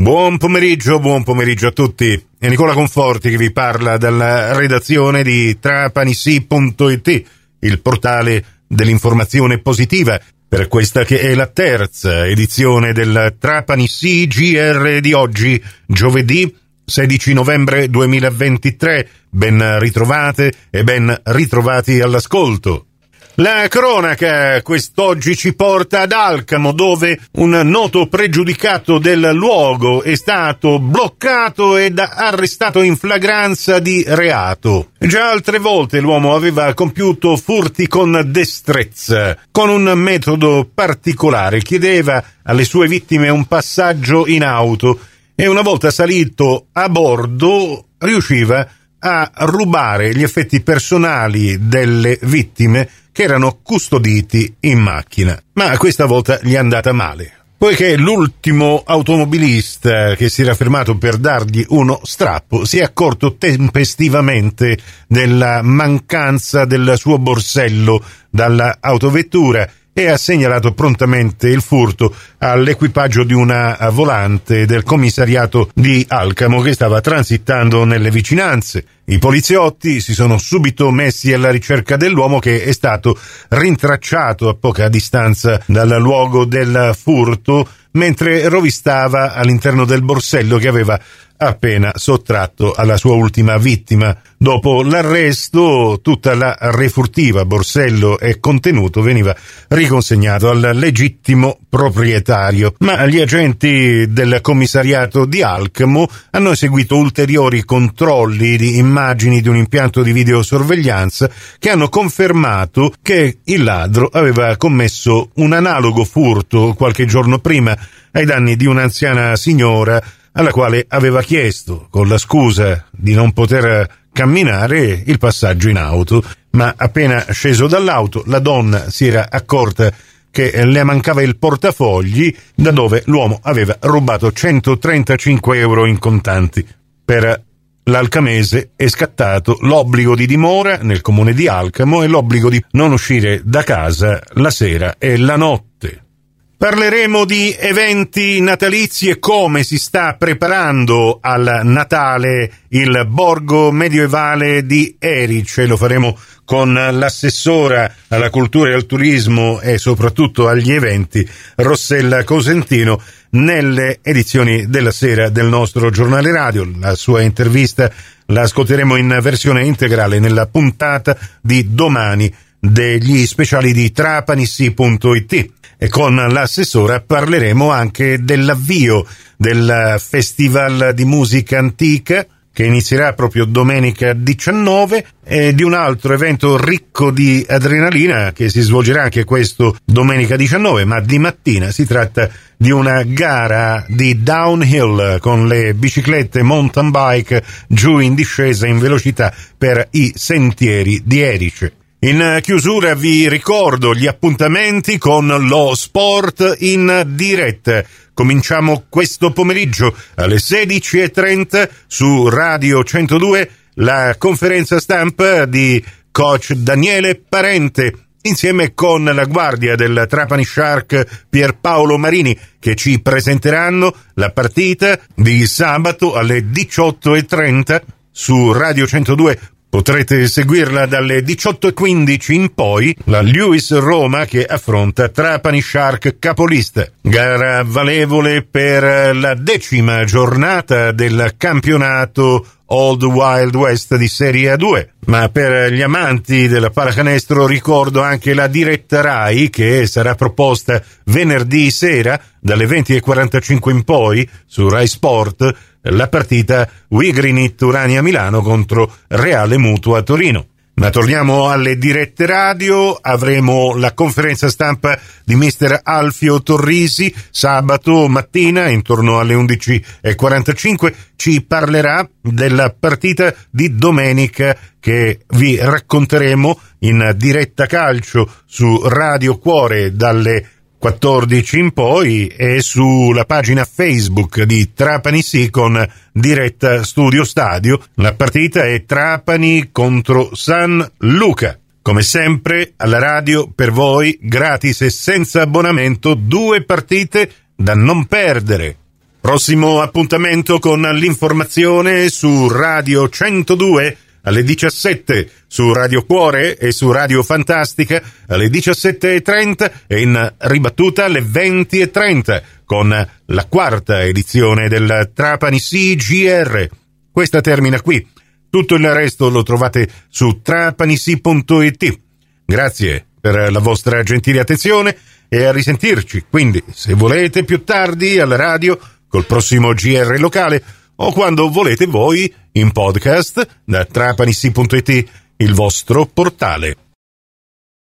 Buon pomeriggio, buon pomeriggio a tutti. È Nicola Conforti che vi parla dalla redazione di trapanissi.it, il portale dell'informazione positiva, per questa che è la terza edizione del Trapani GR di oggi, giovedì 16 novembre 2023. Ben ritrovate e ben ritrovati all'ascolto. La cronaca quest'oggi ci porta ad Alcamo dove un noto pregiudicato del luogo è stato bloccato ed arrestato in flagranza di reato. Già altre volte l'uomo aveva compiuto furti con destrezza, con un metodo particolare, chiedeva alle sue vittime un passaggio in auto e una volta salito a bordo riusciva a rubare gli effetti personali delle vittime che erano custoditi in macchina. Ma questa volta gli è andata male. Poiché l'ultimo automobilista che si era fermato per dargli uno strappo si è accorto tempestivamente della mancanza del suo borsello dall'autovettura e ha segnalato prontamente il furto all'equipaggio di una volante del commissariato di Alcamo che stava transitando nelle vicinanze. I poliziotti si sono subito messi alla ricerca dell'uomo che è stato rintracciato a poca distanza dal luogo del furto mentre rovistava all'interno del borsello che aveva appena sottratto alla sua ultima vittima. Dopo l'arresto, tutta la refurtiva, borsello e contenuto veniva riconsegnato al legittimo proprietario. Ma gli agenti del commissariato di Alcamo hanno eseguito ulteriori controlli di immagini di un impianto di videosorveglianza che hanno confermato che il ladro aveva commesso un analogo furto qualche giorno prima ai danni di un'anziana signora alla quale aveva chiesto, con la scusa di non poter camminare, il passaggio in auto, ma appena sceso dall'auto la donna si era accorta che le mancava il portafogli da dove l'uomo aveva rubato 135 euro in contanti. Per l'alcamese è scattato l'obbligo di dimora nel comune di Alcamo e l'obbligo di non uscire da casa la sera e la notte. Parleremo di eventi natalizi e come si sta preparando al Natale il borgo medievale di Erice. Lo faremo con l'assessora alla cultura e al turismo e soprattutto agli eventi, Rossella Cosentino, nelle edizioni della sera del nostro giornale radio. La sua intervista la ascolteremo in versione integrale nella puntata di domani degli speciali di trapanissi.it e con l'assessora parleremo anche dell'avvio del Festival di Musica Antica che inizierà proprio domenica 19 e di un altro evento ricco di adrenalina che si svolgerà anche questo domenica 19 ma di mattina si tratta di una gara di downhill con le biciclette mountain bike giù in discesa in velocità per i sentieri di Erice. In chiusura vi ricordo gli appuntamenti con lo sport in diretta. Cominciamo questo pomeriggio alle 16.30 su Radio 102 la conferenza stampa di coach Daniele Parente insieme con la guardia del Trapani Shark Pierpaolo Marini che ci presenteranno la partita di sabato alle 18.30 su Radio 102 Potrete seguirla dalle 18.15 in poi, la Lewis Roma che affronta Trapani Shark capolista. Gara valevole per la decima giornata del campionato Old Wild West di Serie A2. Ma per gli amanti della pallacanestro ricordo anche la diretta RAI che sarà proposta venerdì sera dalle 20.45 in poi su Rai Sport la partita Wigrinit Urania Milano contro Reale Mutua Torino. Ma torniamo alle dirette radio, avremo la conferenza stampa di mister Alfio Torrisi sabato mattina intorno alle 11.45 ci parlerà della partita di domenica che vi racconteremo in diretta calcio su Radio Cuore dalle 14 in poi e sulla pagina Facebook di Trapani Sì con diretta studio stadio. La partita è Trapani contro San Luca. Come sempre alla radio per voi gratis e senza abbonamento due partite da non perdere. Prossimo appuntamento con l'informazione su Radio 102 alle 17, su Radio Cuore e su Radio Fantastica alle 17.30 e in ribattuta alle 20.30 con la quarta edizione del Trapani CGR. Questa termina qui. Tutto il resto lo trovate su trapanisi.it. Grazie per la vostra gentile attenzione e a risentirci. Quindi, se volete più tardi alla radio col prossimo GR locale o quando volete voi in podcast da trapanisi.it, il vostro portale.